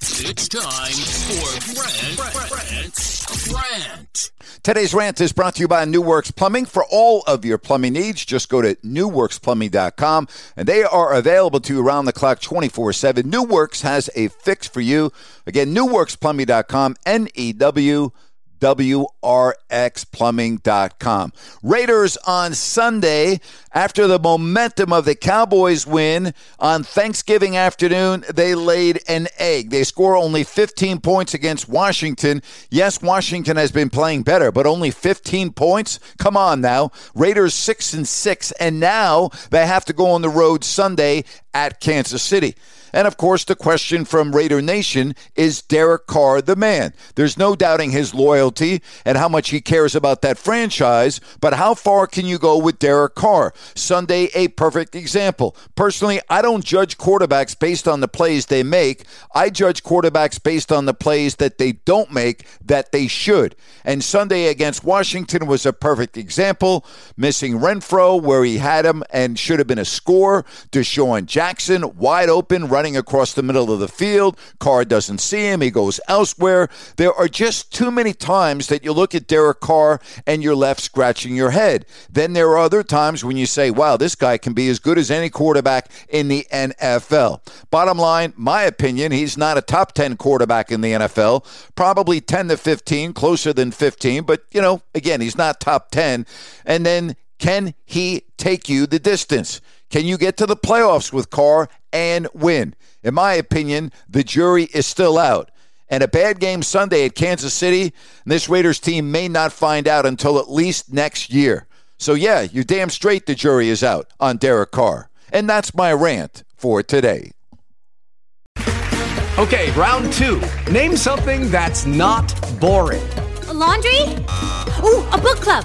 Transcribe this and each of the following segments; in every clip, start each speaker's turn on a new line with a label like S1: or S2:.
S1: It's time for Brent, Brent, Brent.
S2: Today's rant is brought to you by New Works Plumbing. For all of your plumbing needs, just go to newworksplumbing.com and they are available to you around the clock 24 7. New Works has a fix for you. Again, newworksplumbing.com, N E W WRXplumbing.com. Raiders on Sunday, after the momentum of the Cowboys win on Thanksgiving afternoon, they laid an egg. They score only 15 points against Washington. Yes, Washington has been playing better, but only 15 points? Come on now. Raiders 6 and 6, and now they have to go on the road Sunday at Kansas City. And of course, the question from Raider Nation is Derek Carr the man? There's no doubting his loyalty and how much he cares about that franchise, but how far can you go with Derek Carr? Sunday, a perfect example. Personally, I don't judge quarterbacks based on the plays they make. I judge quarterbacks based on the plays that they don't make that they should. And Sunday against Washington was a perfect example. Missing Renfrow where he had him and should have been a score. DeSean Jackson wide open, running across the middle of the field. Carr doesn't see him. He goes elsewhere. There are just too many times that you look at Derek Carr and you're left scratching your head. Then there are other times when you say, wow, this guy can be as good as any quarterback in the NFL. Bottom line, my opinion, he's not a top 10 quarterback in the NFL. Probably 10 to 15, closer than 15. But, you know, again, he's not top 10. And then can he take you the distance? Can you get to the playoffs with Carr and win? In my opinion, the jury is still out. And a bad game Sunday at Kansas City, this Raiders team may not find out until at least next year. So, yeah, you're damn straight the jury is out on Derek Carr. And that's my rant for today.
S3: Okay, round two. Name something that's not boring.
S4: A laundry? Ooh, a book club.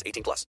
S3: 18 plus.